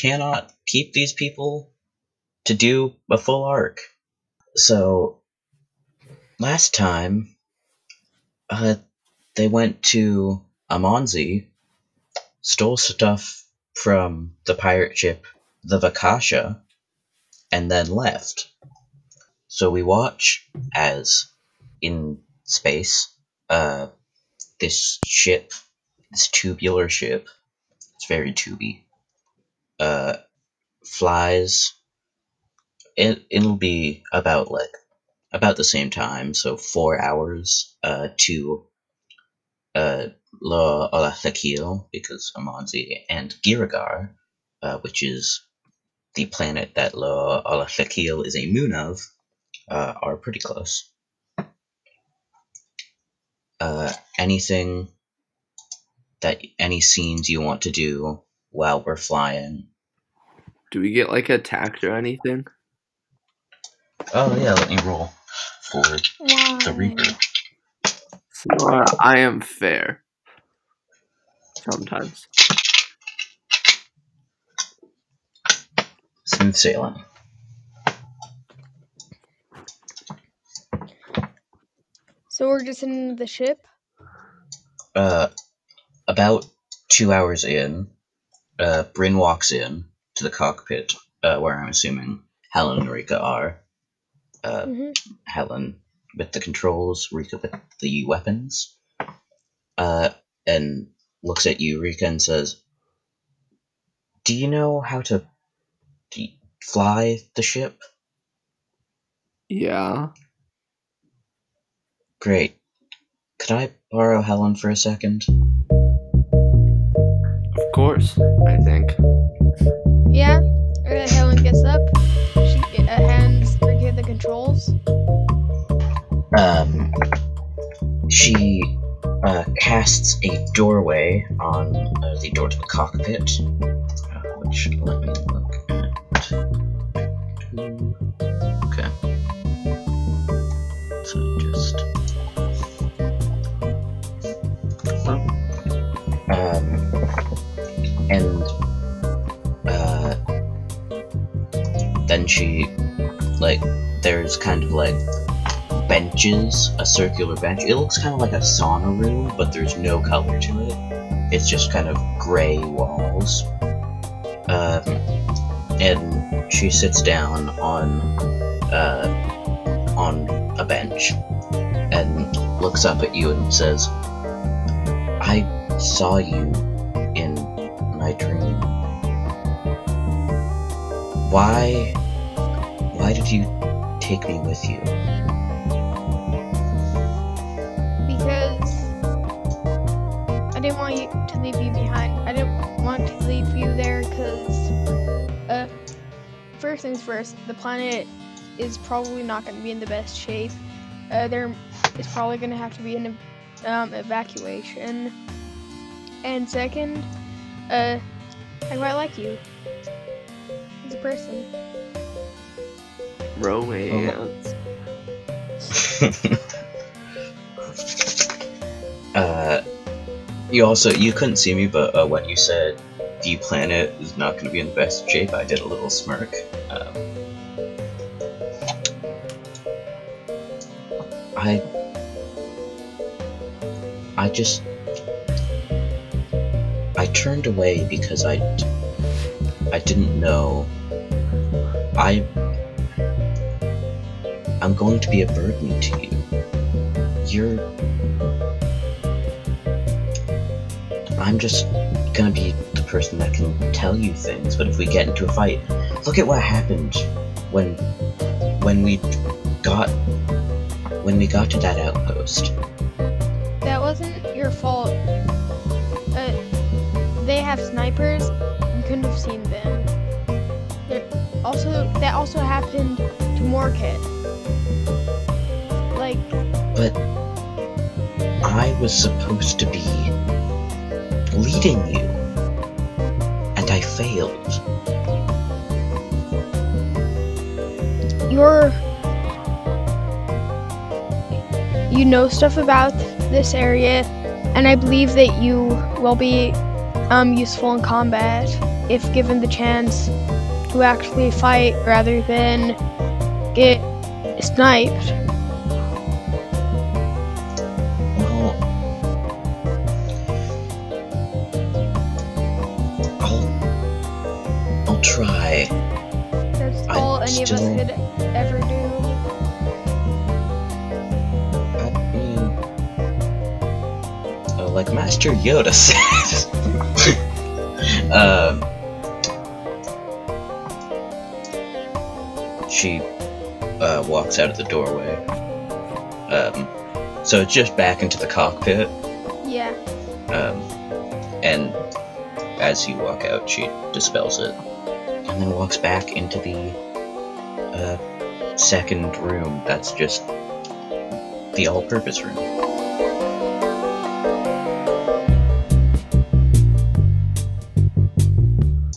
Cannot keep these people to do a full arc. So last time, uh, they went to Amonzi, stole stuff from the pirate ship, the Vakasha, and then left. So we watch as in space, uh, this ship, this tubular ship, it's very tuby, uh, flies. It, it'll be about like about the same time, so four hours uh, to uh, La Olathakil, because Amanzi and Giragar, uh, which is the planet that La Olathakil is a moon of, uh, are pretty close. Uh, anything that any scenes you want to do while we're flying? Do we get like attacked or anything? Oh yeah, let me roll for the Reaper. So, uh, I am fair. Sometimes. Smooth sailing. So we're just in the ship. Uh, about two hours in, uh, Bryn walks in to the cockpit, uh, where I'm assuming Helen and Rika are. Uh, hmm Helen with the controls, Rika with the weapons, uh, and looks at you, Rika, and says, "Do you know how to fly the ship? Yeah. Great. Could I borrow Helen for a second? Of course, I think. Yeah. Uh, Helen gets up. She uh, hands Rika the controls. Um, she uh, casts a doorway on uh, the door to the cockpit, uh, which let me look at. Okay. So just. She, like, there's kind of like benches, a circular bench. It looks kind of like a sauna room, but there's no color to it. It's just kind of gray walls. Um, and she sits down on uh, on a bench and looks up at you and says, "I saw you in my dream. Why? Why did you take me with you?" because I didn't want you to leave you behind. I didn't want to leave you there because, uh, first things first, the planet is probably not going to be in the best shape. Uh, there is probably going to have to be an um, evacuation. And second, uh, I quite like you as a person. Romance. uh, you also you couldn't see me, but uh, when you said the planet is not going to be in the best shape, I did a little smirk. Um, I I just I turned away because I I didn't know I I'm going to be a burden to you. You're I'm just gonna be the person that can tell you things, but if we get into a fight, look at what happened when when we got when we got to that outpost. That wasn't your fault. Uh, they have snipers. You couldn't have seen them. There, also, that also happened to Morketh. Like, But I was supposed to be leading you. And I failed. you're. You know stuff about this area, and I believe that you will be um, useful in combat. if given the chance, to actually fight rather than get sniped. That's I all any of us could ever do. I mean, uh, like Master Yoda says. um, she uh, walks out of the doorway. Um, so it's just back into the cockpit. Yeah. Um, and as you walk out, she dispels it, and then walks back into the uh, second room. That's just the all-purpose room.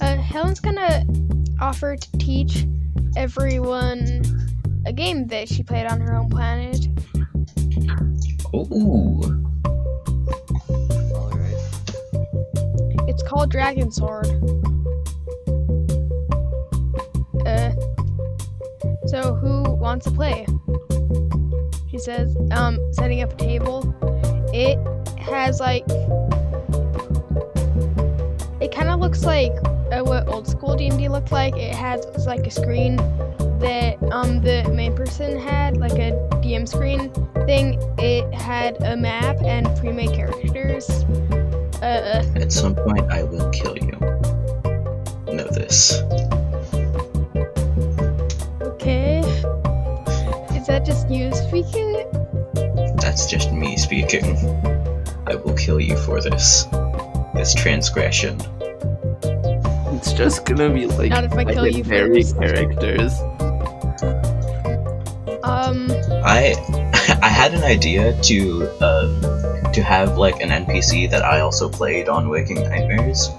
Uh, Helen's gonna offer to teach everyone a game that she played on her own planet. Ooh, Alright. It's called Dragon Sword. So who wants to play? She says, um, setting up a table. It has like, it kind of looks like uh, what old school D&D looked like. It has like a screen that um the main person had, like a DM screen thing. It had a map and pre-made characters. Uh, at some point just me speaking. I will kill you for this. This transgression. It's just gonna be like Not if I kill you legendary first. characters. Um, I I had an idea to um, to have like an NPC that I also played on Waking Nightmares,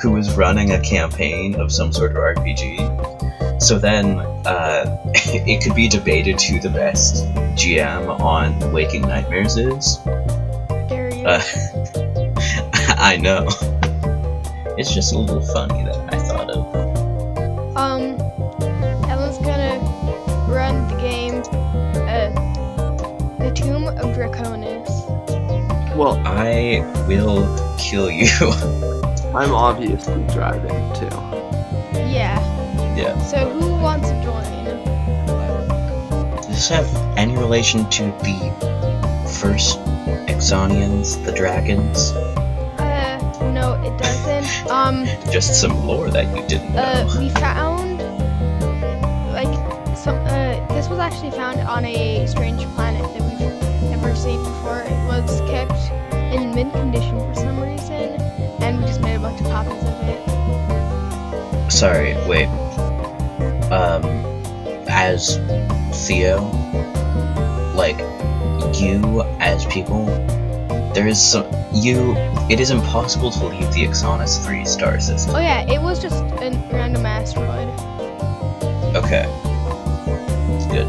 who was running a campaign of some sort of RPG. So then uh, it could be debated who the best GM on Waking Nightmares is. dare you? Uh, I know. It's just a little funny that I thought of. um, Helen's gonna run the game, uh, the Tomb of Draconis. Well, I will kill you. I'm obviously driving too. Yeah. yeah. So who wants to join? Does this have any relation to the first Exonians, the dragons? Uh, no, it doesn't. Um, Just some lore that you didn't know. uh, we found, like, some, uh, this was actually found on a strange planet that we've never seen before. It was kept in mint condition for some reason, and we just made a bunch of copies of it. Sorry, wait. Um, as Theo, like, you as people, there is some. You. It is impossible to leave the Exonis 3 star system. Oh yeah, it was just a random asteroid. Okay. Good.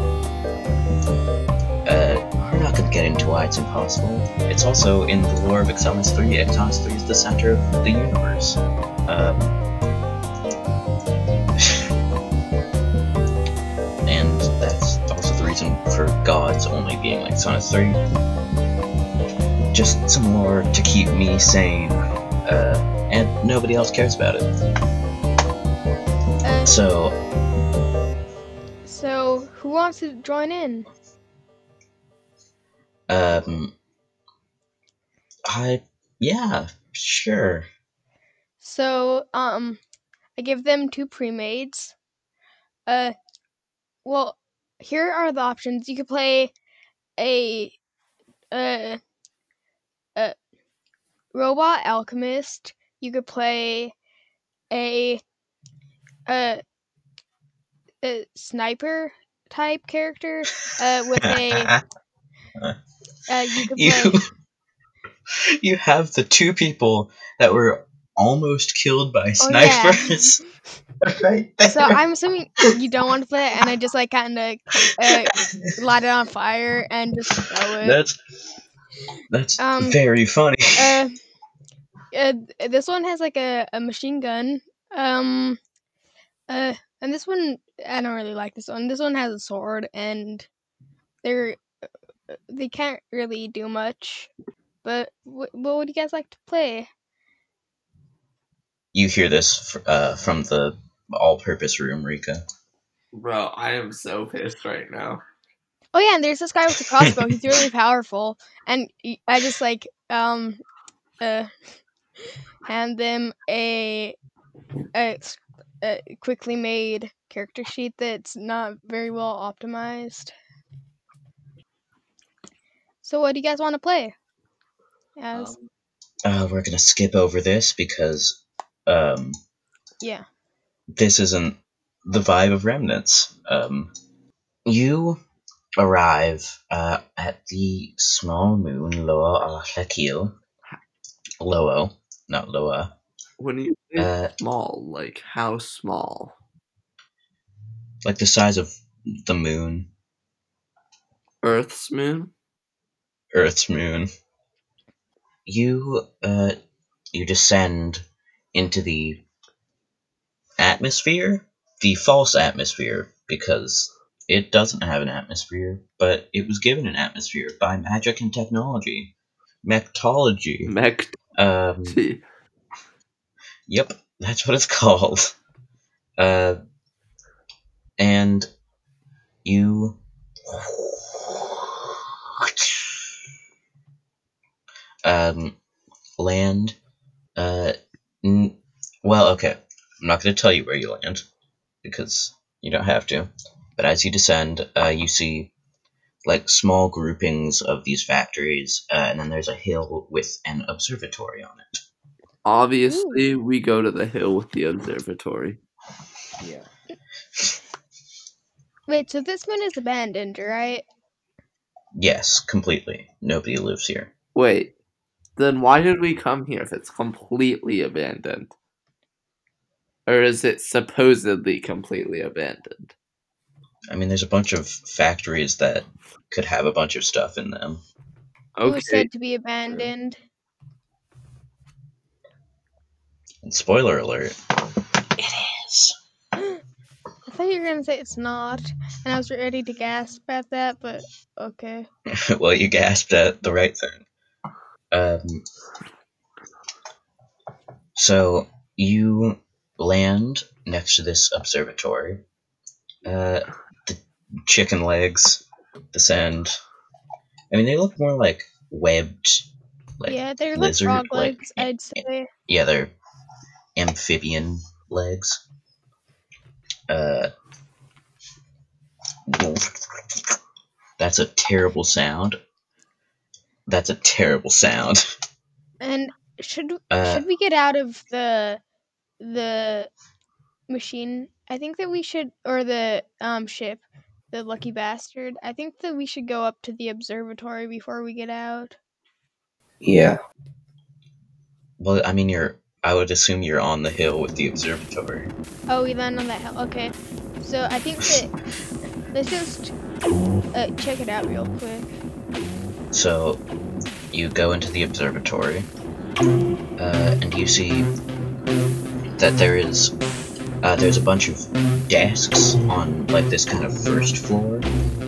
Uh, we're not gonna get into why it's impossible. It's also in the lore of Exonis 3. Exonis 3 is the center of the universe. Um, only being like Exonis 3. Just some more to keep me sane. Uh, and nobody else cares about it. Uh, So, so who wants to join in? Um, I yeah, sure. So, um, I give them two pre-mades. Uh, well, here are the options. You could play a, uh, a robot alchemist. You could play a, a, a sniper type character. Uh, with a, uh, you could you play. you have the two people that were almost killed by Oh, yeah. snipers right there. So I'm assuming you don't want to play it, and I just like kind of uh, light it on fire and just throw it. that's that's Um, very funny. Uh, uh, this one has like a, a machine gun Um, uh, and this one I don't really like this one. This one has a sword, and they're uh, they can't really do much. But wh- what would you guys like to play? You hear this uh, from the all-purpose room, Rika. Bro, I am so pissed right now. Oh yeah, and there's this guy with a crossbow. He's really powerful, and I just like um uh hand them a a quickly made character sheet that's not very well optimized. So what do you guys want to play? As Um, Uh, we're gonna skip over this because um, yeah. This isn't the vibe of Remnants. Um, you arrive uh, at the small moon Loa al-Shakil. Loo, not Loa. when you say Uh, small, like how small? like the size of the moon, Earth's moon? Earth's moon. You uh, you descend into the atmosphere, the false atmosphere, because it doesn't have an atmosphere, but it was given an atmosphere by magic and technology, mectology. Mech. Um, Yep, that's what it's called. Uh, and you. Um, land. Uh, n- well, okay. I'm not going to tell you where you land because you don't have to. But as you descend, uh, you see like small groupings of these factories, uh, and then there's a hill with an observatory on it. Obviously, we go to the hill with the observatory. Yeah. Wait, so this one is abandoned, right? Yes, completely. Nobody lives here. Wait, then why did we come here if it's completely abandoned? Or is it supposedly completely abandoned? I mean, there's a bunch of factories that could have a bunch of stuff in them. It was said to be abandoned. And spoiler alert, it is. I thought you were gonna say it's not, and I was ready to gasp at that, but okay. well, you gasped at the right thing. Um, so you land next to this observatory. Uh, the chicken legs descend. I mean, they look more like webbed. Like, yeah, they're like frog like- legs, I'd say. yeah, they're amphibian legs. Uh, that's a terrible sound. That's a terrible sound. And should Uh, should we get out of the the machine? I think that we should, or the um ship, the lucky bastard. I think that we should go up to the observatory before we get out. Yeah. well, I mean, you're. I would assume you're on the hill with the observatory. Oh, we land on that hill. Okay, so I think that let's just uh, check it out real quick. So, you go into the observatory, uh, and you see that there is uh, there's a bunch of desks on like this kind of first floor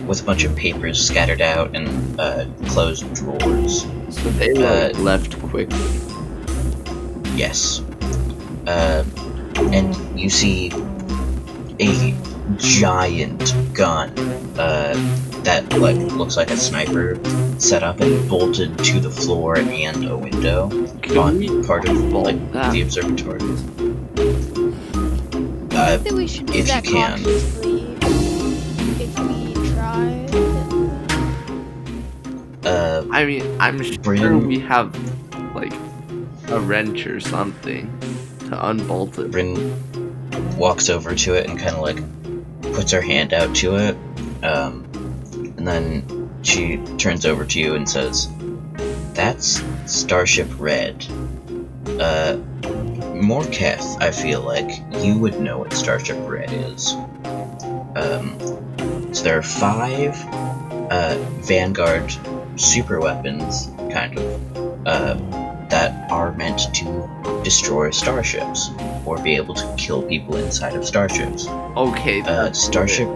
with a bunch of papers scattered out and uh, closed drawers. so they uh, left quickly. Yes, uh, and you see a giant gun uh, that like looks like a sniper set up and bolted to the floor and a window Can on part of like the observatory. I think we should do if you that can. If we try. uh, I mean, I'm sure Bryn- we have like a wrench or something to unbolt it. Bryn walks over to it and kind of like puts her hand out to it, um, and then she turns over to you and says, "That's Starship Red." Uh, Morketh, I feel like you would know what Starship Red is. Um, so there are five uh, Vanguard super weapons, kind of, uh, that are meant to destroy starships or be able to kill people inside of starships. Okay. Uh, Starship.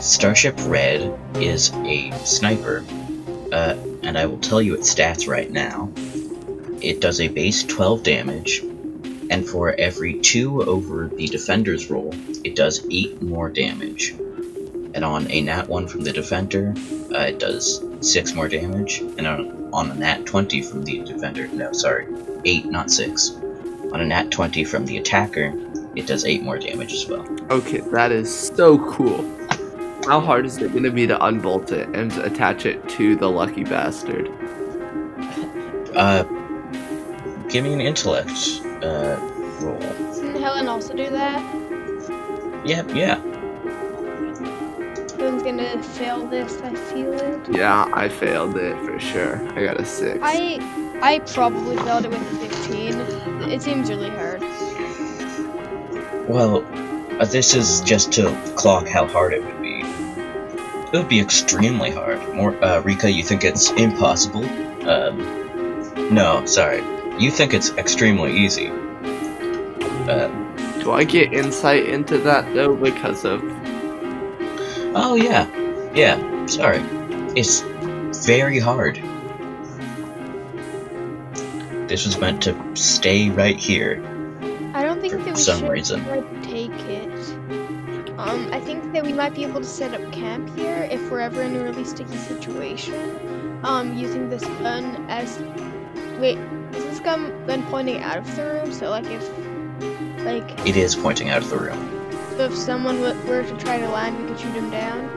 Starship Red is a sniper, uh, and I will tell you its stats right now. It does a base 12 damage, and for every 2 over the defender's roll, it does 8 more damage. And on a nat 1 from the defender, uh, it does 6 more damage, and on, on a nat 20 from the defender, no, sorry, 8, not 6. On a nat 20 from the attacker, it does 8 more damage as well. Okay, that is so cool. How hard is it gonna be to unbolt it and attach it to the lucky bastard? Uh, give me an intellect uh, roll. Didn't Helen also do that? Yep, Yeah, yeah. Helen's gonna fail this, I feel it. Yeah, I failed it for sure. I got a six. I I probably failed it with a 15. It seems really hard. Well, uh, this is just to clock how hard it would be. It would be extremely hard. More, uh, Rika, you think it's impossible? Um, no, sorry. You think it's extremely easy. Uh, Do I get insight into that though because of oh yeah, yeah. Sorry, it's very hard. This was meant to stay right here. I don't think For that we some should reason. try take it. Um, I think that we might be able to set up camp here if we're ever in a really sticky situation. Um, using this gun as wait, is this gun gun pointing out of the room? So like if like It is pointing out of the room. so if someone were to try to land, we could shoot him down.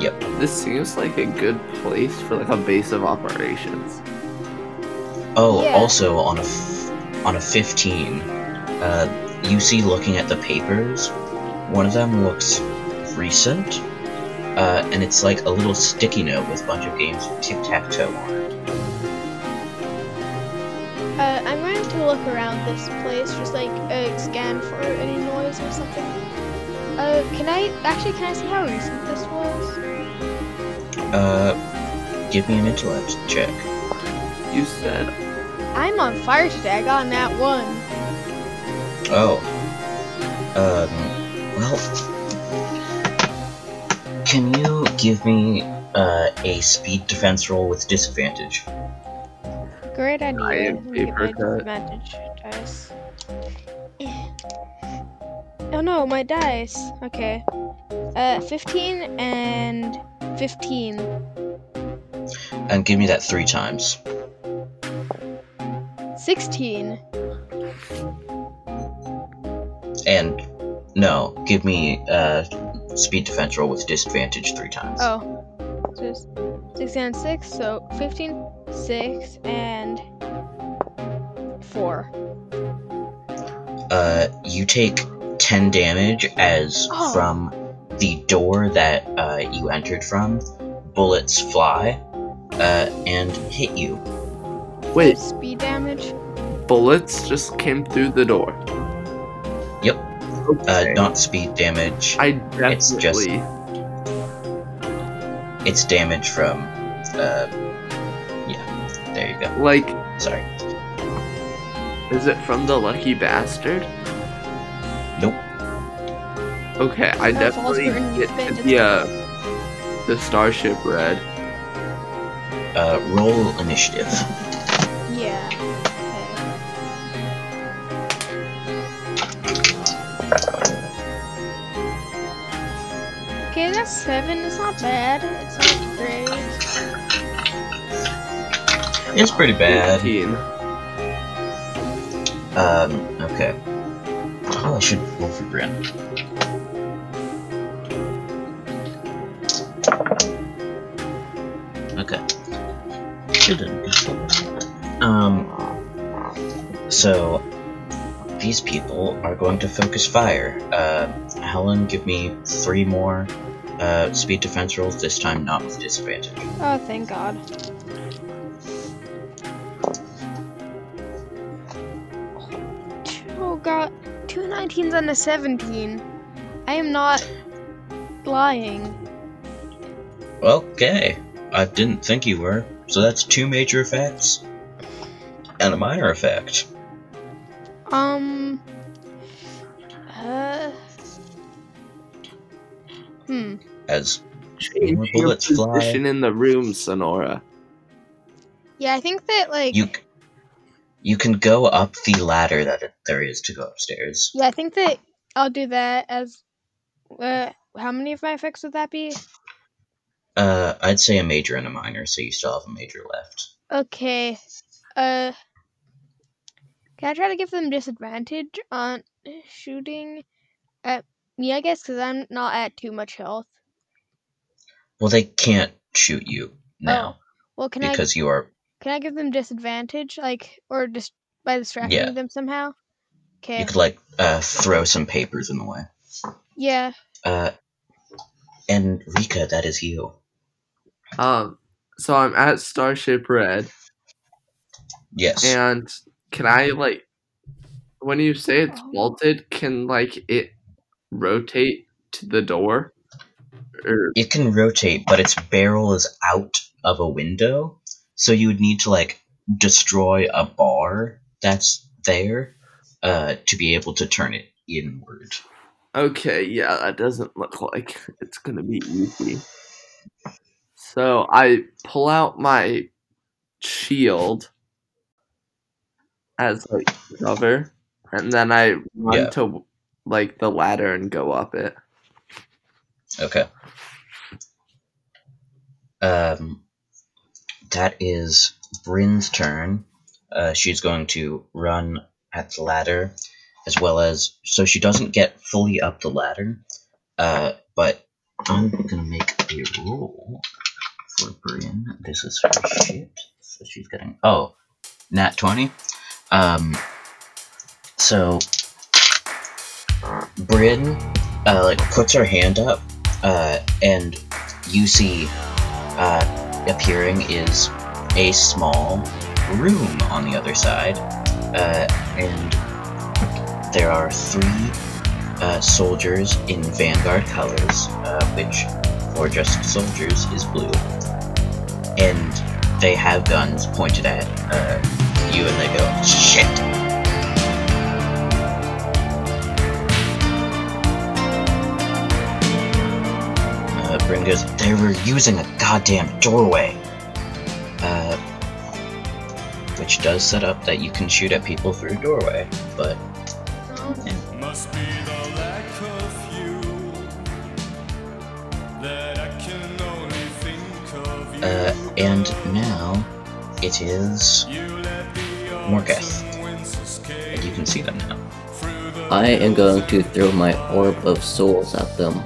Yep. This seems like a good place for like a base of operations. Oh, Yeah. also on a f- on a 15, uh, you see looking at the papers, one of them looks recent, uh, and it's like a little sticky note with a bunch of games of tic-tac-toe on it. Look around this place, just like uh, scan for any noise or something. Uh, can I actually can I see how recent this was? Uh, give me an intellect check. You said I'm on fire today. I got in that one. Oh. Um, well, can you give me, uh, a speed defense roll with disadvantage? Great idea. I am me paper cut. disadvantage dice. Oh no, my dice. Okay. Uh, 15 and 15. And give me that three times. 16. And no, give me uh speed defense roll with disadvantage three times. Oh. Just 16 and 6, so 15, 6, and 4. Uh, you take ten damage as Oh. from the door that uh, you entered from, bullets fly, uh, and hit you. wait, Speed damage. bullets just came through the door. Yep. Okay. Uh, not speed damage. I it's just- definitely It's damage from. Uh, yeah. There you go. like. Sorry. Is it from the lucky bastard? Nope. Okay, I That falls definitely within get the uh, the starship red. Uh, roll initiative. Okay. Okay, seven. It's not bad. It's not great. It's pretty bad. 18. Um, okay. Oh, I should roll for Grin. Okay. Um, so, these people are going to focus fire. Uh, Helen, give me three more uh, speed defense rolls, this time not with disadvantage. Oh, thank God. Oh God, two 19s and a 17. I am not lying. Okay. I didn't think you were. So that's two major effects. and a minor effect. Um. Hmm. As Change More your bullets fly. position in the room, Sonora. Yeah, I think that like. you, c- you can go up the ladder that it- there is to go upstairs. Yeah, I think that I'll do that as. Uh, how many of my effects would that be? Uh, I'd say a major and a minor, so you still have a major left. Okay. Uh. Can I try to give them disadvantage on shooting at me? I guess because I'm not at too much health. Well, they can't shoot you now Well, can I because you are. can I give them disadvantage, like, or just by distracting Yeah. them somehow? Okay. You could like uh, throw some papers in the way. Yeah. Uh, and Rika, that is you. Um, so I'm at Starship Red, Yes. and can I like, when you say it's Oh. vaulted, can like it rotate to the door? Or It can rotate, but its barrel is out of a window, so you would need to like destroy a bar that's there uh, to be able to turn it inward. okay, yeah, that doesn't look like it's gonna be easy. So I pull out my shield as like cover, and then I run Yeah. to like the ladder and go up it. Okay. Um, that is Bryn's turn. Uh, she's going to run at the ladder, as well as so she doesn't get fully up the ladder. Uh, but I'm gonna make a roll for Bryn. This is her shit. So she's getting oh, nat twenty. Um, so Bryn uh, like puts her hand up, uh, and you see uh, appearing is a small room on the other side, uh, and there are three uh, soldiers in vanguard colors, uh, which for just soldiers is blue, and they have guns pointed at you, and they go shit. Goes, they were using a goddamn doorway. Uh, which does set up that you can shoot at people through a doorway, but Must be the lack of you that I can only think of you. uh, and now it is you let Morgoth, autumn winds escape and you can see them now. I am going to throw my orb of souls at them.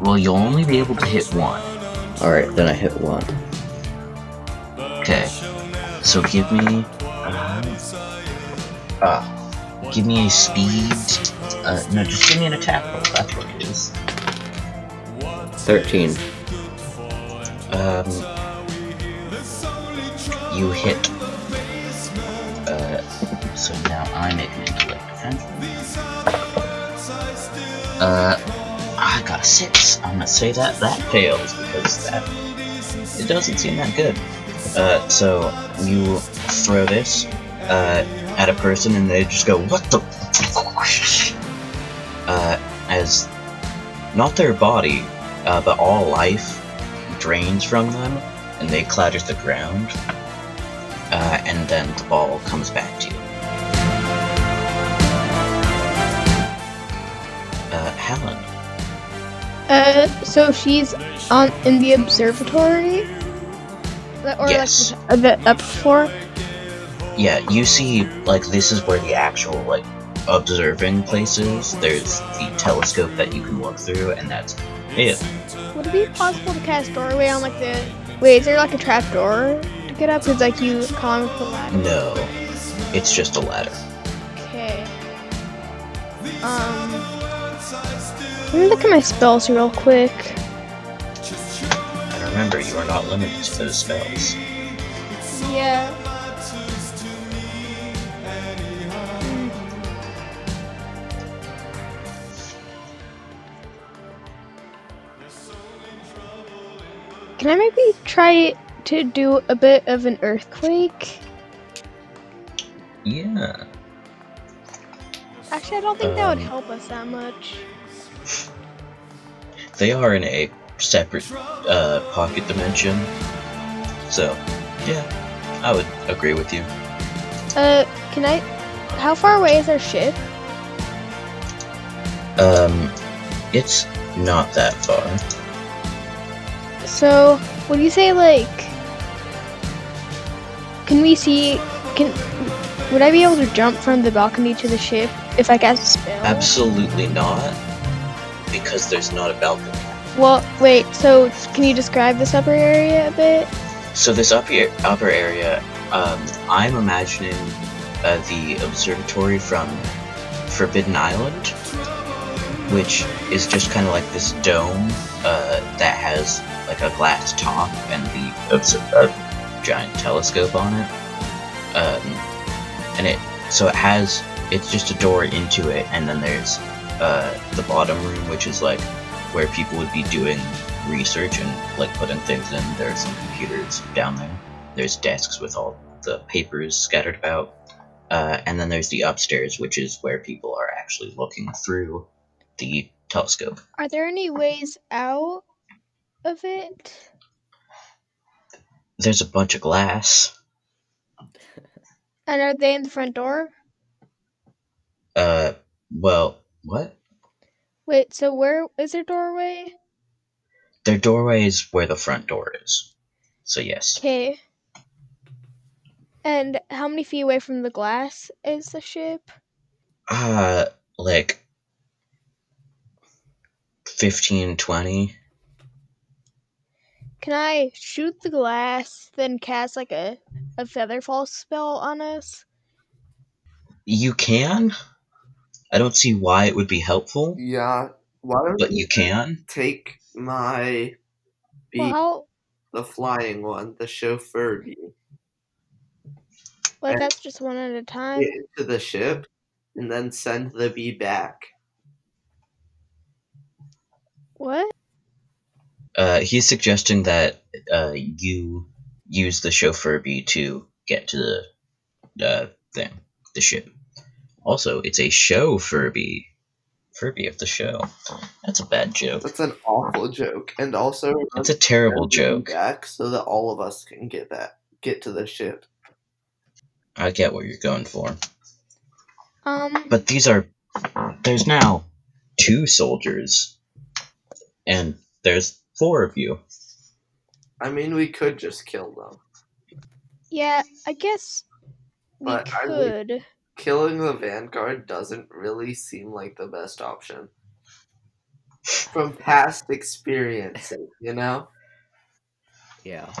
Well, you'll only be able to hit one. Alright, then I hit one. Okay, so give me, uh, uh, give me a speed. Uh, no, just give me an attack roll. That's what it is. 13. Um, you hit. Uh, so now I make an intellect defense. Uh, got six. I'm gonna say that that fails because that it doesn't seem that good. Uh, so you throw this uh, at a person and they just go, "What the?" Uh, as not their body, uh, but all life drains from them and they clatter to the ground. Uh, and then the ball comes back to you. Uh, Helen. Uh, so she's on in the observatory, or Yes. like the, the upper floor. Yeah, you see, like, this is where the actual, like, observing place is. There's the telescope that you can look through, and that's it. Would it be possible to cast doorway on like the? Wait, is there like a trap door to get up? Cause like you climb up the ladder. No, it's just a ladder. Okay. Um. Let me look at my spells real quick. And remember, you are not limited to those spells. Yeah. Can I maybe try to do a bit of an earthquake. Yeah. Actually, I don't think that would Um, help us that much. They are in a separate uh, pocket dimension. So, yeah, I would agree with you. Uh, can I? How far away is our ship? Um, it's not that far. So, would you say like? Can we see? Can would I be able to jump from the balcony to the ship if I cast a spell? Absolutely not, because there's not a balcony. Well, wait. So, can you describe this upper area a bit? So this upper upper area, um, I'm imagining uh, the observatory from Forbidden Island, which is just kind of like this dome uh, that has like a glass top and the a giant telescope on it. Um, and it so it has it's just a door into it, and then there's uh, the bottom room, which is like where people would be doing research and like putting things in. There's some computers down there. There's desks with all the papers scattered about. Uh, and then there's the upstairs, which is where people are actually looking through the telescope. Are there any ways out of it? There's a bunch of glass. And are they in the front door? Uh, well, what? Wait. So where is their doorway? Their doorway is where the front door is. So yes. Okay. And how many feet away from the glass is the ship? Uh, like 15, 20. Can I shoot the glass, then cast like a, a feather fall spell on us? You can. I don't see why it would be helpful, Yeah. Why don't but you you can. take my beat, Well, the flying one, the chauffeur bee, Like And- that's just one at a time. get into the ship, and then send the bee back. What? Uh, he's suggesting that uh, you use the chauffeur bee to get to the uh, thing, the ship. Also, it's a show Furby. Furby of the show. That's a bad joke. That's an awful joke, and also It's a terrible send the bee joke. Back so that all of us can get that get to the ship. I get what you're going for. Um. But these are. There's now two soldiers, and there's four of you. I mean, we could just kill them. Yeah, I guess we But I would- could. Killing the Vanguard doesn't really seem like the best option. From past experience, you know? Yeah.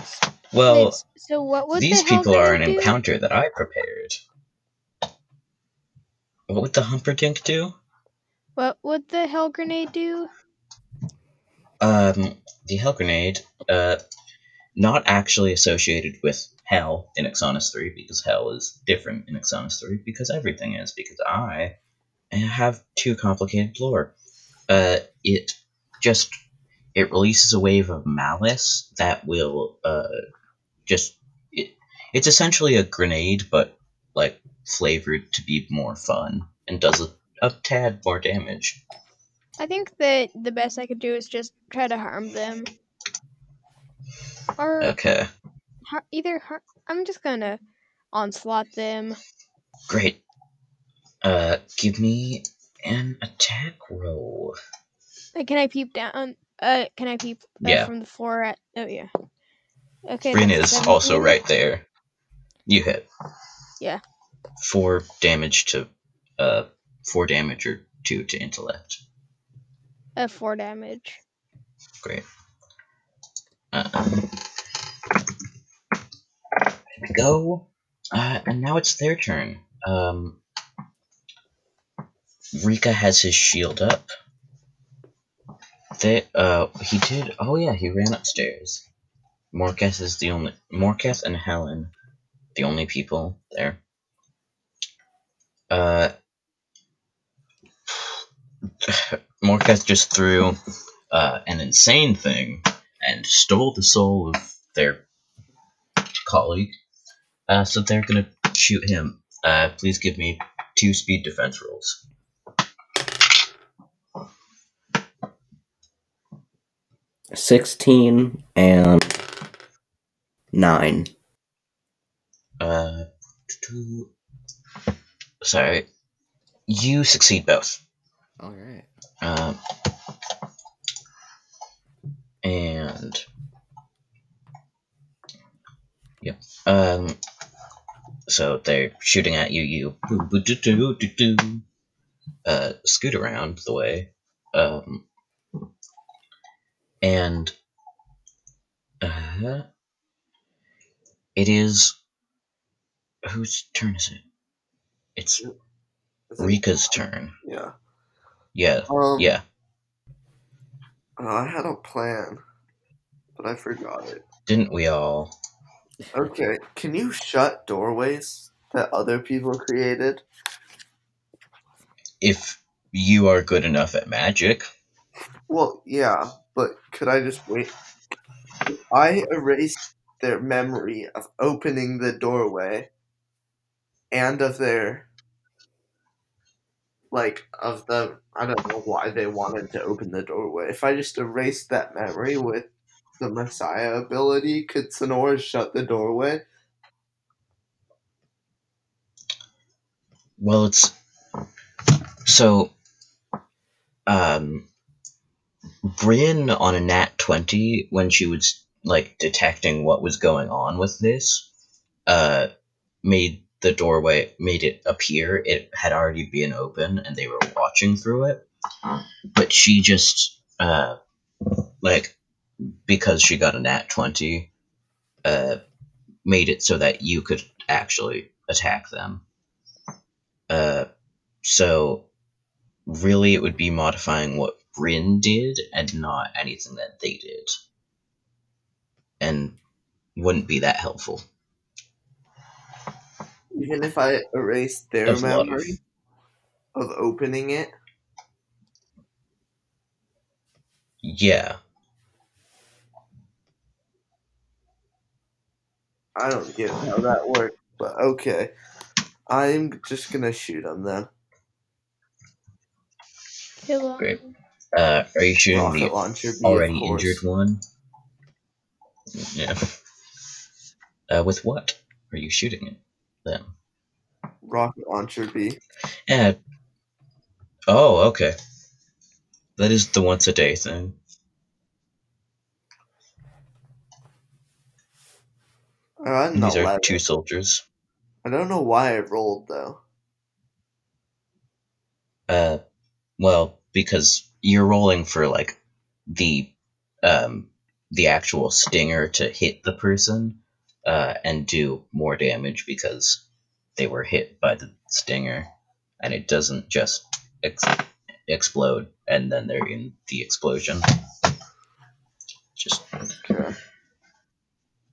Well, Wait, so what would these the hell people are an do? encounter that I prepared. What would the Humperdinck do? What would the hell grenade do? Um, the Hell Grenade, uh, not actually associated with Hell in Exonis 3, because Hell is different in Exonis 3, because everything is, because I have too complicated lore. Uh, it just, it releases a wave of malice that will, uh, just, it, it's essentially a grenade, but, like, flavored to be more fun, and does a, a tad more damage. I think that the best I could do is just try to harm them. Or Okay, har- either har- I'm just gonna onslaught them. great. Uh, give me an attack roll. Like, can I peep down? Uh, can I peep uh, Yeah. from the floor at? Oh yeah. Okay. Rin is also 17. right there. You hit. Yeah. Four damage to, uh, four damage or two to intellect. Uh, four damage. Great. Um, there we go. Uh, and now it's their turn. Um, Rika has his shield up. They, uh, he did. Oh yeah, he ran upstairs. Morketh is the only. Morketh and Helen, the only people there. Uh, Morketh just threw uh, an insane thing and stole the soul of their colleague. Uh, so they're gonna shoot him. Uh, please give me two speed defense rolls. Sixteen and nine. Uh, two. Sorry, you succeed both. All right. Um, and yep. Um, so they're shooting at you. You uh, scoot around the way. Um, and uh, it is whose turn is it? It's Rika's turn. Yeah. Yeah, Um, yeah. uh, I had a plan, but I forgot it. Didn't we all? Okay, can you shut doorways that other people created? If you are good enough at magic, Well, yeah, but could I just wait? I erased their memory of opening the doorway and of their like of the I don't know why they wanted to open the doorway. If I just erase that memory with the Messiah ability, could Sonora shut the doorway? well, it's so. Um, Bryn on a nat twenty when she was like detecting what was going on with this, uh, made the doorway made it appear it had already been open and they were watching through it, but she just uh, like because she got a nat twenty, uh, made it so that you could actually attack them. Uh, so really, it would be modifying what Bryn did and not anything that they did, and wouldn't be that helpful. Even if I erase their There's a of- memory of opening it? Yeah, I don't get how that works, but okay. I'm just gonna shoot him then. Kill him. Great. uh, are you shooting Rocket the launcher. B, already injured one? Yeah. Uh, with what are you shooting it? Then. Rocket launcher B. Yeah. Oh, okay. That is the once a day thing. Oh, These are two soldiers. I don't know why I rolled though. Uh, well, because you're rolling for like the um the actual stinger to hit the person, uh, and do more damage because they were hit by the stinger, and it doesn't just ex- explode and then they're in the explosion. Just Okay.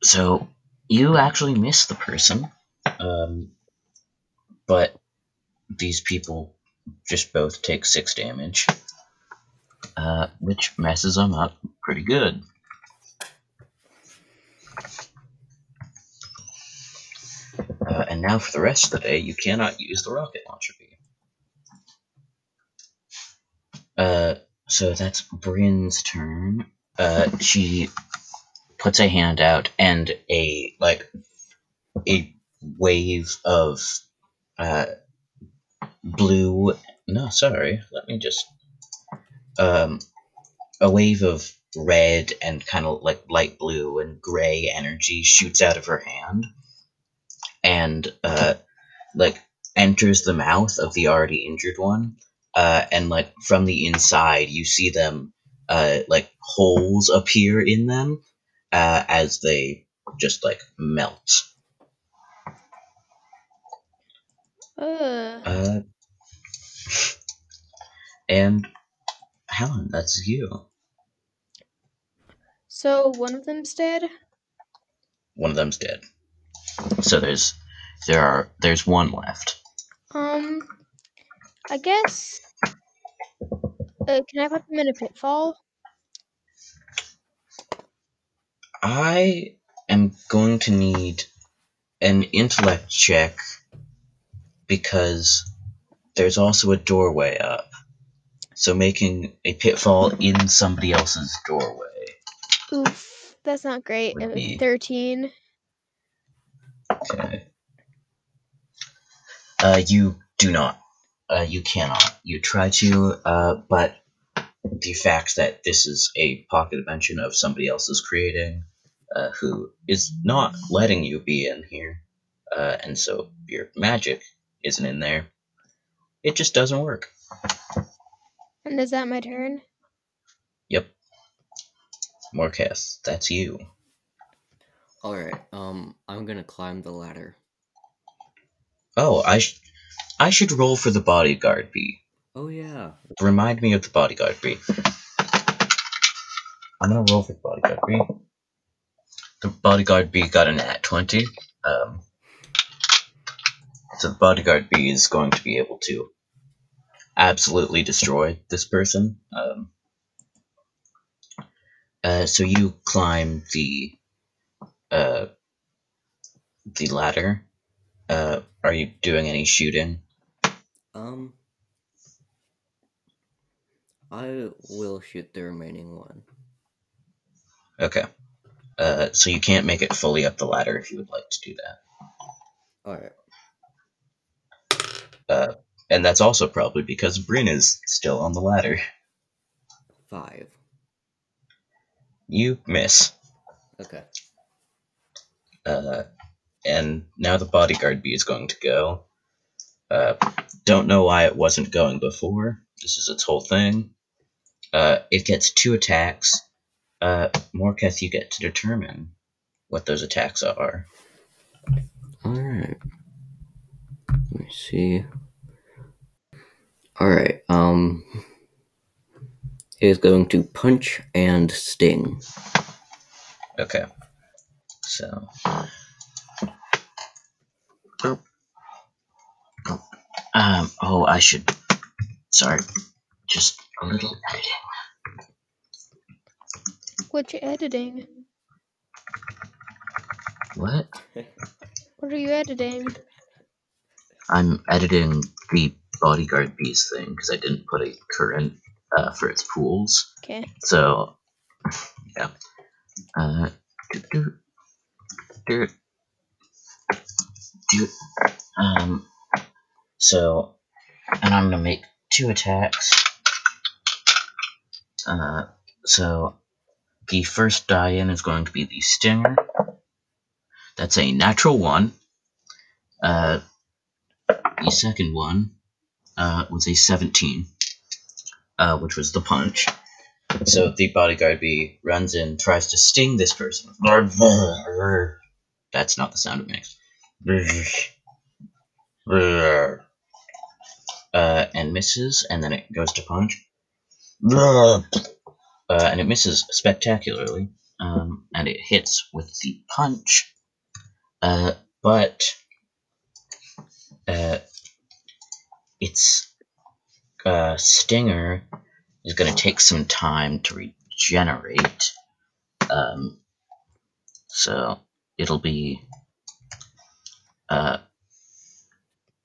so you actually miss the person, um, but these people just both take six damage, uh, which messes them up pretty good. Uh, and now for the rest of the day, you cannot use the rocket launcher beam. Uh, so that's Bryn's turn. Uh, she puts a hand out, and a like a wave of uh, blue. No, sorry. Let me just um, a wave of red and kind of like light blue and gray energy shoots out of her hand, and uh, like enters the mouth of the already injured one. Uh, and like from the inside, you see them uh, like holes appear in them uh, as they just like melt. Uh, Uh, and Helen, that's you. so one of them's dead. One of them's dead. So there's there are there's one left. Um, I guess. Uh, can I put them in a pitfall? I am going to need an intellect check because there's also a doorway up. So making a pitfall in somebody else's doorway. Oof, that's not great. It was be- 13. Okay. Uh, you do not. Uh, you cannot. You try to, uh, but the fact that this is a pocket dimension of somebody else's creating, uh, who is not letting you be in here, uh, and so your magic isn't in there, it just doesn't work. And is that my turn? Yep. Morketh, that's you. Alright, um, I'm gonna climb the ladder. Oh, I, sh- I should roll for the bodyguard bee. Oh yeah. Remind me of the bodyguard bee. I'm gonna roll for the bodyguard bee. The bodyguard bee got an at 20. Um, so the bodyguard bee is going to be able to absolutely destroy this person. Um, uh, so you climb the uh, the ladder. Uh, are you doing any shooting? Um, I will shoot the remaining one. Okay. Uh, so you can't make it fully up the ladder if you would like to do that. Alright. Uh, and that's also probably because Bryn is still on the ladder. Five. You miss. Okay. Uh, and now the bodyguard bee is going to go. Uh, don't know why it wasn't going before. This is its whole thing. Uh, it gets two attacks. Uh, Morketh, you get to determine what those attacks are. Alright. Let me see. Alright, um. It is going to punch and sting. Okay. So. Um, oh, I should. Sorry. Just a little editing. What you editing? What? What are you editing? I'm editing the bodyguard bees thing because I didn't put a current uh, for its pools. Okay. So, yeah. Uh, do, do, do, do, um, so, and I'm gonna make two attacks. Uh, so, the first die in is going to be the stinger. That's a natural one. Uh, the second one uh, was a 17, uh, which was the punch. So the bodyguard bee runs in, tries to sting this person. That's not the sound it makes. Uh, and misses, and then it goes to punch. Uh, and it misses spectacularly, um, and it hits with the punch. Uh, but uh, its uh, stinger is going to take some time to regenerate. Um, so it'll be, uh,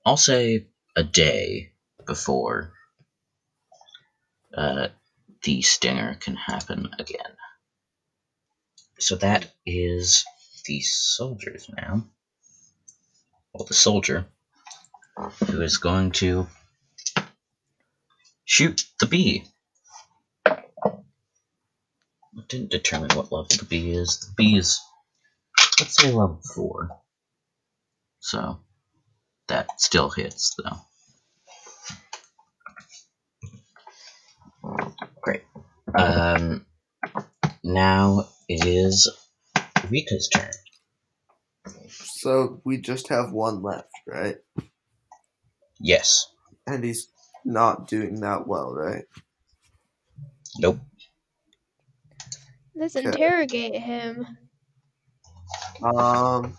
I'll say a day before uh, Uh, the stinger can happen again. So that is the soldiers now. Well, the soldier who is going to shoot the bee. It didn't determine what level the bee is. The bee is, let's say, level 4. So, that still hits, though. Um, now it is Rika's turn. So we just have one left, right? Yes. And he's not doing that well, right? Nope. Let's Okay. interrogate him. Um,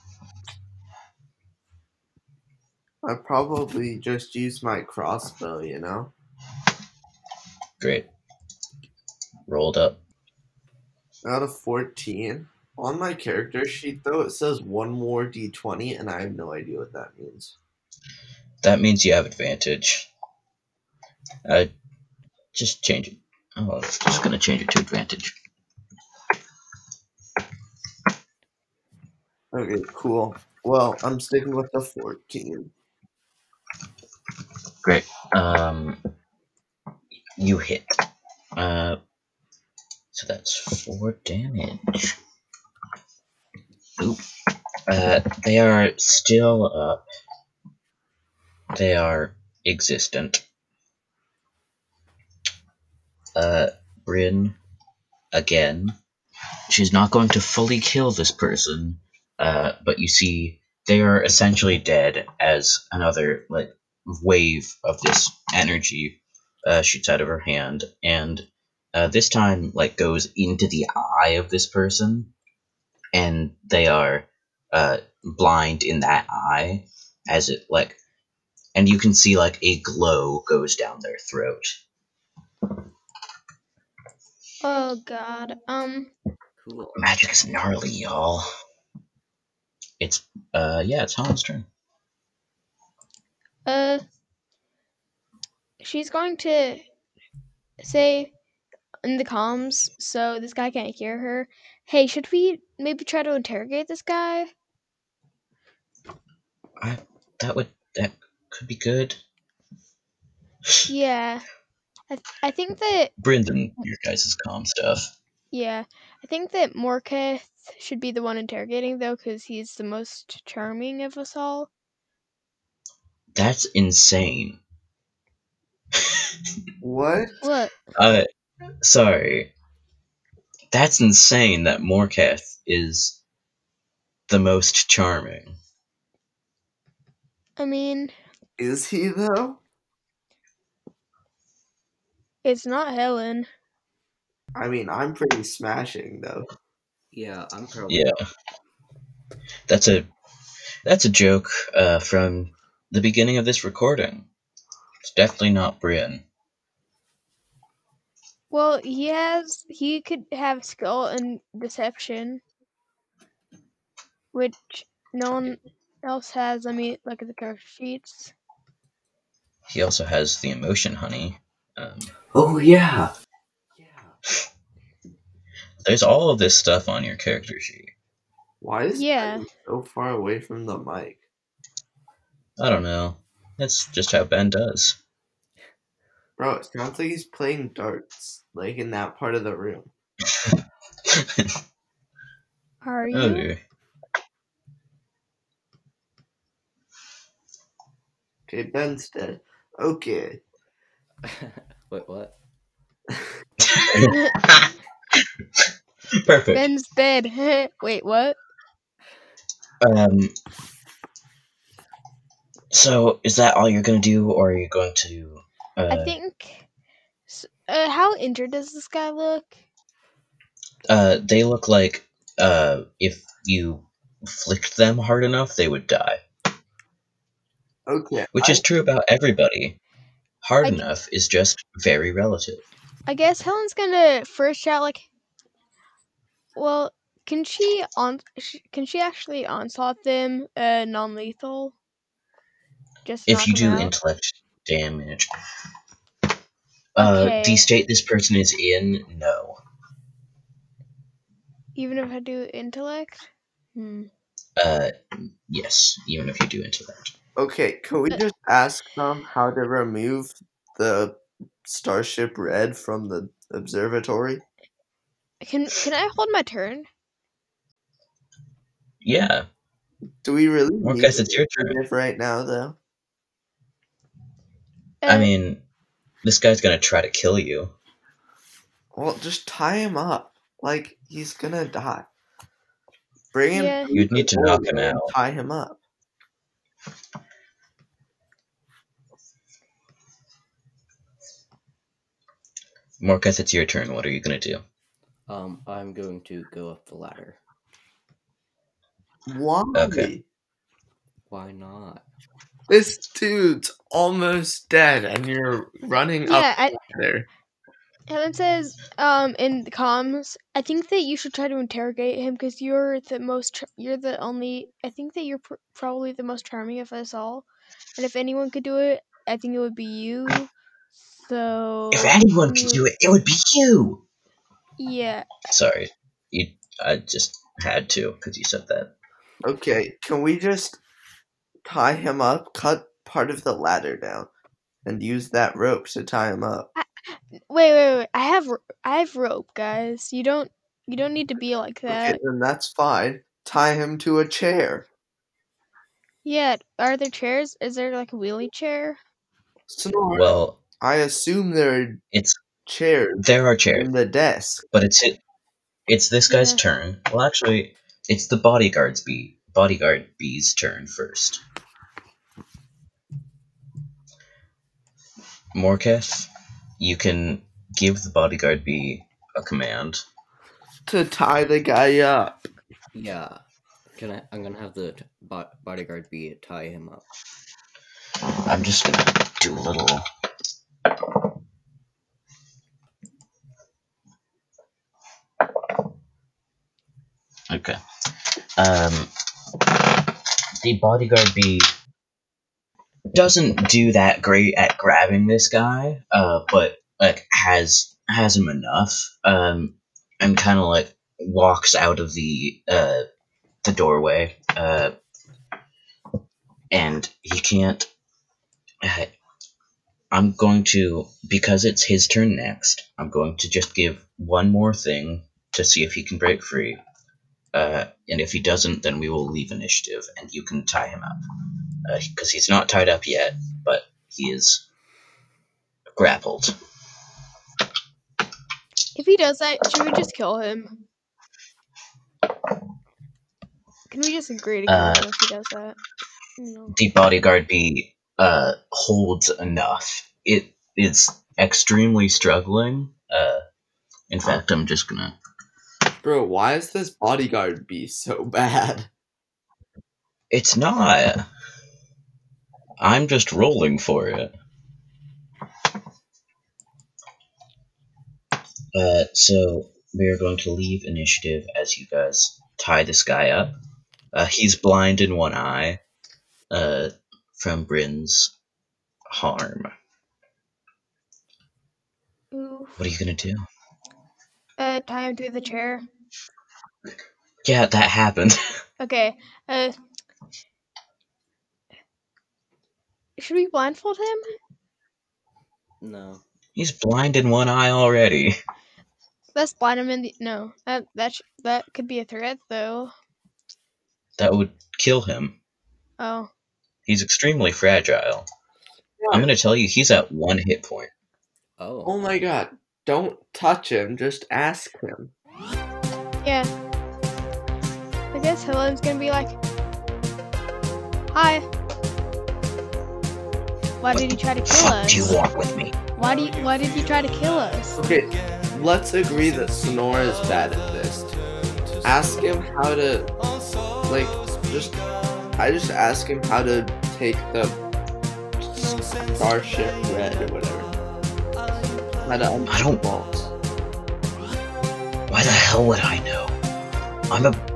I probably just use my crossbow, you know. Great. Rolled up. Out of fourteen, On my character sheet, though, it says one more d20, and I have no idea what that means. That means you have advantage. I just change it. Oh, I'm just gonna change it to advantage. Okay, cool. Well, I'm sticking with the 14. Great. Um, you hit. Uh, so that's four damage. Oop. Uh, they are still up. They are existent. Uh, Bryn, again. She's not going to fully kill this person, uh, but you see they are essentially dead as another like wave of this energy uh, shoots out of her hand, and uh, this time like goes into the eye of this person, and they are uh, blind in that eye as it like, and you can see like a glow goes down their throat. Oh god. Um. Cool. Magic is gnarly, y'all. It's uh yeah, it's Helen's turn. Uh. She's going to say in the comms, so this guy can't hear her. Hey, should we maybe try to interrogate this guy? I that would that could be good. Yeah. I, th- I think that Brendan, your guys' calm stuff. yeah, I think that Morketh should be the one interrogating though, because he's the most charming of us all. That's insane. What? What? Uh, sorry. That's insane that Morketh is the most charming. I mean, Is he, though? it's not Helen. I mean, I'm pretty smashing, though. Yeah, I'm probably. Yeah. That's a that's a joke uh, from the beginning of this recording. It's definitely not Brian. Well, he has. He could have skill and deception, which no one else has. Let me look at the character sheets. He also has the emotion honey. Um, Oh yeah. Yeah. there's all of this stuff on your character sheet. Why is Yeah. So far away from the mic? I don't know. That's just how Ben does. Bro, it sounds like he's playing darts, like in that part of the room. Are you? oh dear. Okay, Ben's dead. Okay. Wait, what? Perfect. Ben's dead. Wait, what? Um. So, is that all you're gonna do, or are you going to? Uh, I think. s- Uh, how injured does this guy look? uh, they look like uh, if you flicked them hard enough, they would die. Okay. Which is true about everybody. Hard I- enough is just very relative. I guess Helen's gonna first shout like, "Well, can she on? sh- Can she actually onslaught them? Uh, non-lethal. Just If knock you them do out? intellect damage, uh, Okay. the state this person is in, no. even if I do intellect. Hmm. Uh, yes, even if you do intellect. Okay, can we just ask them how to remove the Starship Red from the observatory? Can Can I hold my turn? Yeah, Do we really Well, need guys, it's your turn. initiative right now, though? I mean, this guy's gonna try to kill you. Well, just tie him up. Like, he's gonna die. Bring him Yeah. You'd need to knock him out. Tie him up. Morketh, it's your turn. What are you gonna do? Um, I'm going to go up the ladder. Why? Okay. Why not? This dude's almost dead, and you're running yeah, I, up there. Helen says, um, in the comms, I think that you should try to interrogate him because you're the most, char- you're the only, I think that you're pr- probably the most charming of us all. And if anyone could do it, I think it would be you. So. If anyone could do it, it would be you. Yeah. Sorry, you. I just had to because you said that. Okay, can we just tie him up, cut part of the ladder down, and use that rope to tie him up? Wait, wait, wait. I have, r- I have rope, guys. You don't, you don't need to be like that. Okay, then that's fine. Tie him to a chair. Yeah. Are there chairs? Is there like a wheelie chair? Snore. Well, I assume there are it's chairs there are chairs, in the desk. but it's it. It's this guy's Yeah. turn. Well, actually, it's the bodyguard's bee. Bodyguard bee's turn first. Morketh, you can give the bodyguard B a command. To tie the guy up. Yeah. Can I? I'm gonna have the bodyguard B tie him up. I'm just gonna do a little. Okay. Um, the bodyguard bee doesn't do that great at grabbing this guy, uh, but like has has him enough, um, and kind of like walks out of the uh the doorway, uh, and he can't. Uh, I'm going to because it's his turn next. I'm going to just give one more thing to see if he can break free. Uh, and if he doesn't, then we will leave initiative, and you can tie him up because he's not tied up yet, but he is grappled. If he does that, should we just kill him? Can we just agree to kill Uh, him if he does that? No. The bodyguard bee uh, holds enough. It is extremely struggling. Uh, in fact, I'm just gonna. Bro, why is this bodyguard bee so bad? It's not. I'm just rolling for it. Uh, so we are going to leave initiative as you guys tie this guy up. Uh, he's blind in one eye uh, from Bryn's harm. Ooh. What are you gonna do? Uh, tie him to the chair. Yeah, that happened. Okay. Uh, should we blindfold him? No. he's blind in one eye already. Let's blind him in the. No, that that sh- that could be a threat though. That would kill him. Oh, He's extremely fragile. I'm gonna tell you, he's at one hit point. Oh Oh. my god. Don't touch him, just ask him. yeah. I guess Helen's gonna be like, "Hi. Why did you try to kill Fuck us? do you want with me? Why do you, Why did you try to kill us? Okay, let's agree that Sonora is bad at this. Ask him how to, like, just. I just ask him how to take the Starship Red or whatever. How to unlock I don't- the vaults. Why the hell would I know? I'm a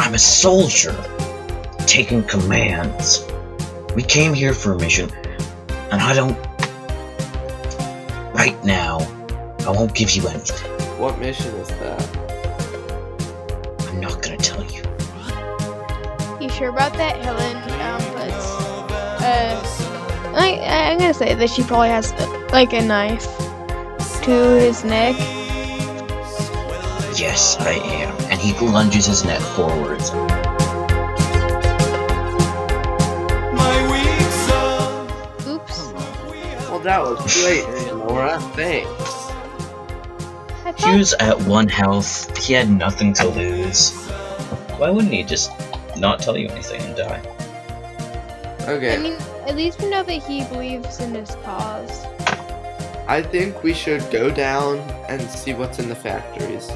I'm a soldier taking commands. We came here for a mission, and I don't right now I won't give you anything. What mission is that? I'm not gonna tell you. You sure about that? Helen um, puts. Uh, I I'm gonna say that she probably has uh, like a knife to his neck. Yes, I am. And he lunges his neck forwards. My weak soul. Oops. Well, that was great, Laura. Thanks. He was at one health. He had nothing to lose. Why wouldn't he just not tell you anything and die? Okay. I mean, at least we know that he believes in his cause. I think we should go down and see what's in the factories.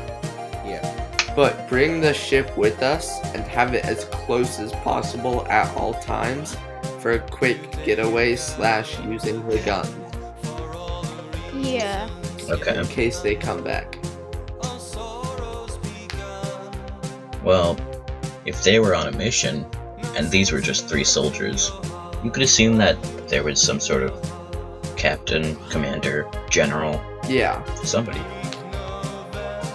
Yeah. But bring the ship with us and have it as close as possible at all times for a quick getaway slash using the gun. Yeah. Okay. in case they come back. Well, if they were on a mission, and these were just three soldiers, you could assume that there was some sort of captain, commander, general, Yeah, somebody.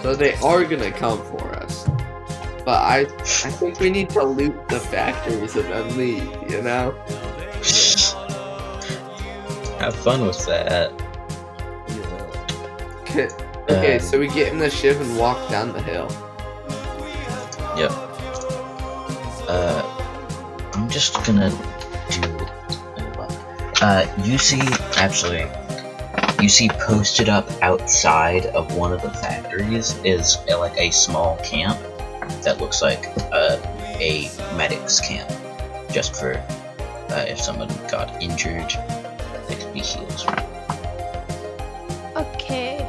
so they are gonna come for us. But I, I think we need to loot the factories and then leave. You know? Have fun with that. You will. Okay, okay, Um, so we get in the ship and walk down the hill. Yep. Uh, I'm just gonna do. Uh, you see, actually, you see posted up outside of one of the factories is uh, like a small camp that looks like uh, a medic's camp, just for uh, if someone got injured, they could be healed. Okay.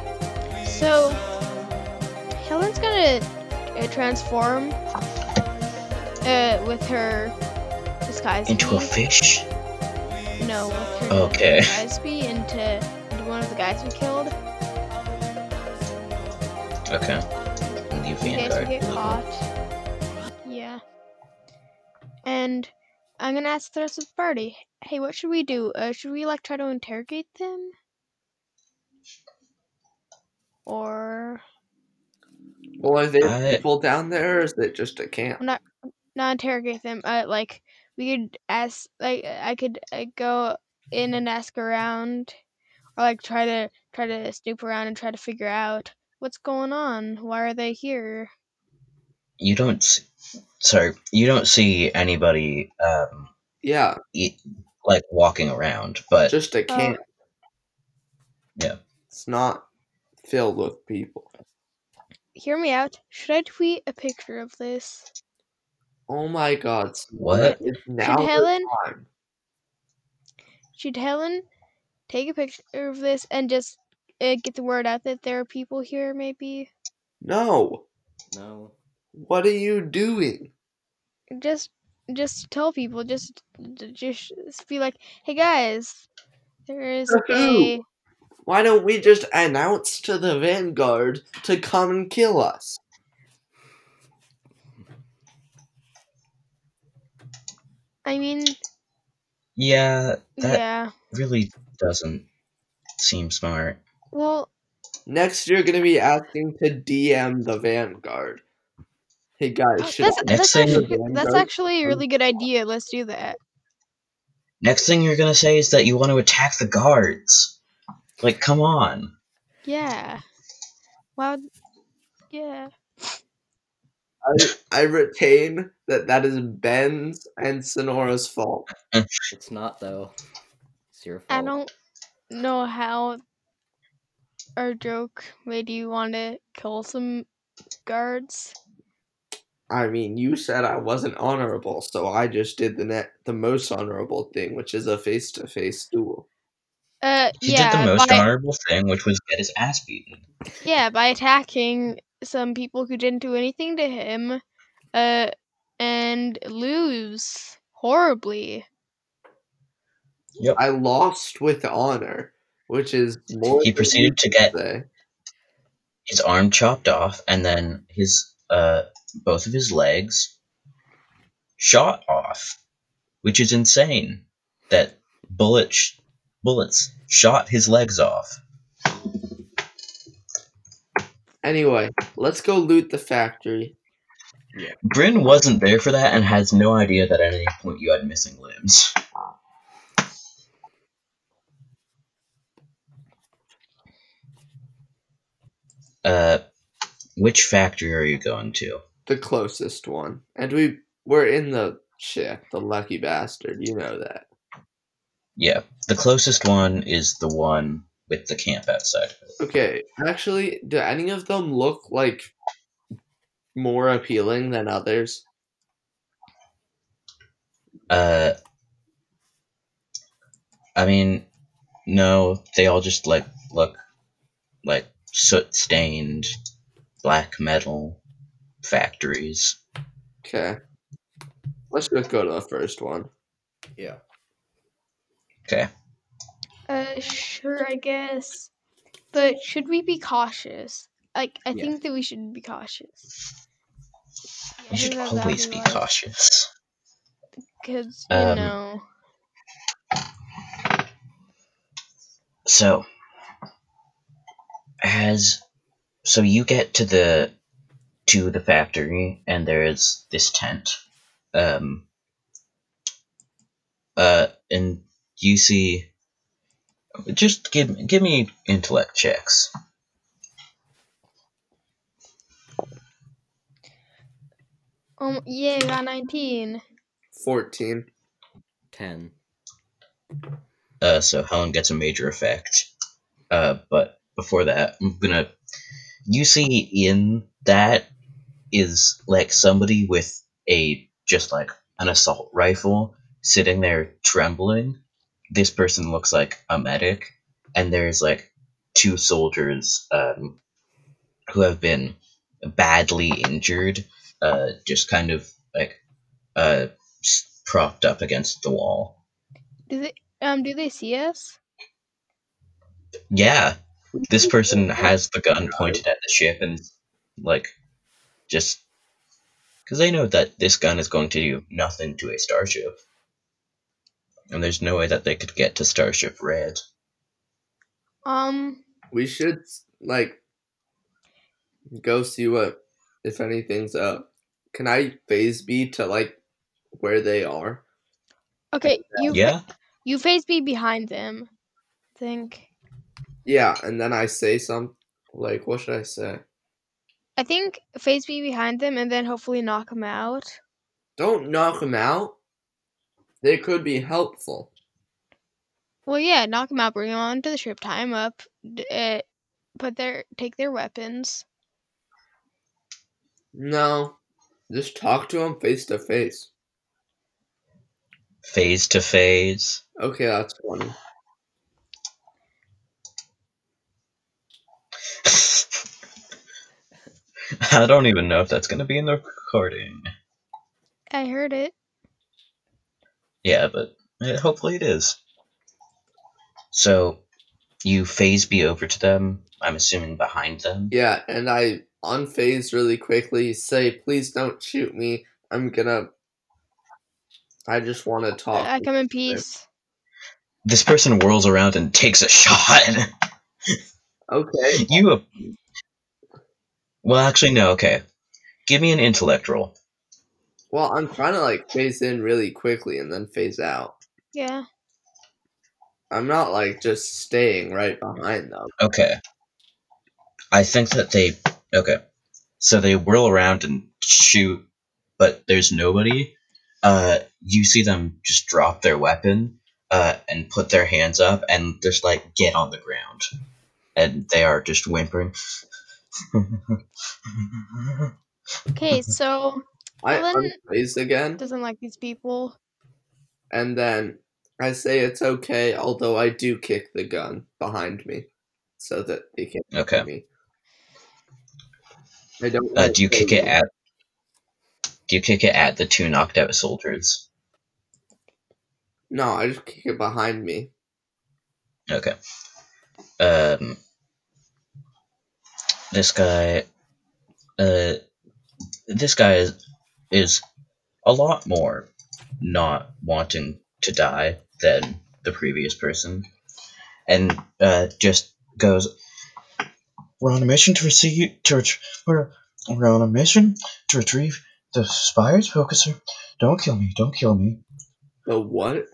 So Helen's gonna uh, transform uh, with her disguise Into a fish. No, with her Okay. disguise bee into, into one of the guys we killed. Okay. And you in case Vanguard. we get caught. Yeah. And I'm gonna ask the rest of the party. Hey, what should we do? Uh, should we like try to interrogate them? Or Well, are there I- people down there, or is it just a camp? not interrogate them? Uh, like we could ask, like I could uh, go in and ask around, or like try to try to snoop around and try to figure out what's going on. Why are they here? you don't s sorry you don't see anybody um Yeah, e- like walking around but just a camp. Yeah. It's not filled with people. Hear me out. Should I tweet a picture of this? Oh my god. What? Is now Should Helen time. should Helen take a picture of this and just uh, get the word out that there are people here? Maybe No. No. What are you doing? just just tell people. Just just be like, hey guys, there is a Why don't we just announce to the Vanguard to come and kill us? I mean, yeah that yeah. really doesn't seem smart Well, Next, you're gonna be asking to DM the Vanguard. Hey guys, uh, should that's I that's thing- actually, that's actually a really good idea. Let's do that. next thing you're gonna say is that you want to attack the guards like come on Yeah. Wow. Yeah. I, I retain that that is Ben's and Sonora's fault. It's not though. It's your fault. I don't know how our joke made you want to kill some guards. I mean, you said I wasn't honorable, so I just did the net the most honorable thing, which is a face to face duel. Uh, he yeah, did the most by, honorable thing which was get his ass beaten yeah, by attacking some people who didn't do anything to him, uh, and lose horribly. I lost with honor, which is more. He proceeded to get- say. his arm chopped off and then his uh both of his legs shot off which is insane that bullet sh- bullets shot his legs off Anyway, let's go loot the factory. Yeah. Bryn wasn't there for that and has no idea that at any point you had missing limbs uh which factory are you going to The closest one, and we we're in the ship. The lucky bastard, you know that. yeah the closest one is the one with the camp outside Okay, actually, do any of them look like more appealing than others? Uh, I mean, no, they all just like look like soot stained black metal factories. Okay, let's just go to the first one. Yeah. Okay, Uh, sure, I guess. But should we be cautious? Like, I Yeah. think that we should be cautious. You should always be cautious. Because, you Um, know. So, as so you get to the to the factory and there's this tent, um, uh, and you see. Just give give me intellect checks. Um, yeah, I got 19. 14. 10. Uh, so Helen gets a major effect. Uh, but before that, I'm gonna. You see, in that is like somebody with a just like an assault rifle sitting there trembling. This person looks like a medic, and there's like two soldiers um, who have been badly injured, uh, just kind of like uh, propped up against the wall. Do they, um, do they see us? Yeah, this person has the gun pointed at the ship and like just because they know that this gun is going to do nothing to a starship, and there's no way that they could get to Starship Red. Um, We should, like, go see what, if anything's up. Can I phase B to, like, where they are? okay, you Yeah, you phase me behind them. Think. Yeah, and then I say some, like, what should I say? I think face me behind them and then hopefully knock them out. Don't knock them out. They could be helpful. Well, yeah, knock them out, bring them onto the ship, tie them up, d- uh, put their take their weapons. No, just talk to them face to face. phase to phase. Okay, that's funny. I don't even know if that's going to be in the recording. I heard it. Yeah, but eh, hopefully it is. So, you phase B over to them. I'm assuming behind them. Yeah, and I unphase really quickly, say, please don't shoot me. I'm gonna. I just want to talk. I come in peace. This person whirls around and takes a shot. Okay. you. Well, actually, no. Okay, give me an intellect roll. Well, I'm trying to like phase in really quickly and then phase out. Yeah. I'm not like just staying right behind them. Okay. I think that they. Okay. So they whirl around and shoot, but there's nobody. Uh, you see them just drop their weapon, uh, and put their hands up and just like get on the ground, and they are just whimpering. Okay, so I Helen- unphase again, doesn't like these people. and then I say it's okay, although I do kick the gun behind me so that they can't Okay. hit me. I don't. Uh, do you kick phase it at? Do you kick it at the two knocked out soldiers? No, I just kick it behind me. Okay. Um. This guy. Uh. This guy is, is a lot more not wanting to die than the previous person, and uh, just goes. We're on a mission to receive to ret- we're we're on a mission to retrieve the Spire's focuser. Don't kill me! Don't kill me! The what?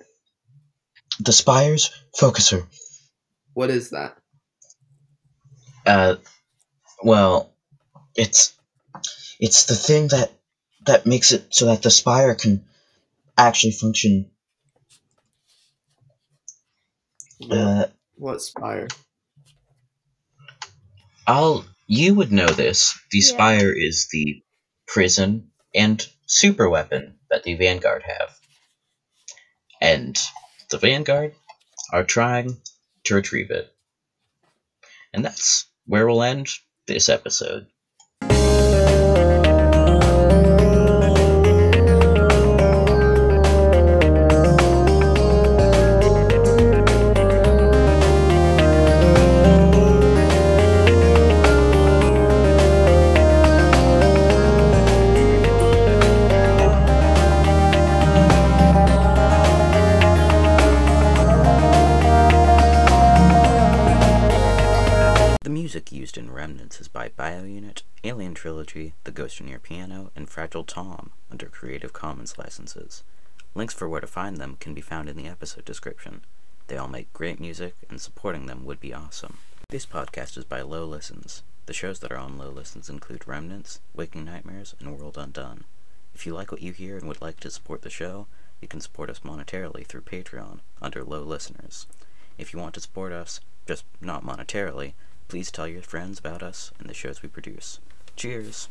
The Spire's focuser. What is that? Uh, well, it's it's the thing that that makes it so that the spire can actually function. Uh, What spire? I'll you would know this. The Yeah. spire is the prison and super weapon that the Vanguard have, and the Vanguard are trying to retrieve it. And that's where we'll end this episode. Trilogy, The Ghost in Your Piano, and Fragile Tom under Creative Commons licenses. Links for where to find them can be found in the episode description. They all make great music, and supporting them would be awesome. This podcast is by Low Listens. The shows that are on Low Listens include Remnants, Waking Nightmares, and World Undone. If you like what you hear and would like to support the show, you can support us monetarily through Patreon under Low Listeners. If you want to support us, just not monetarily, please tell your friends about us and the shows we produce. Cheers!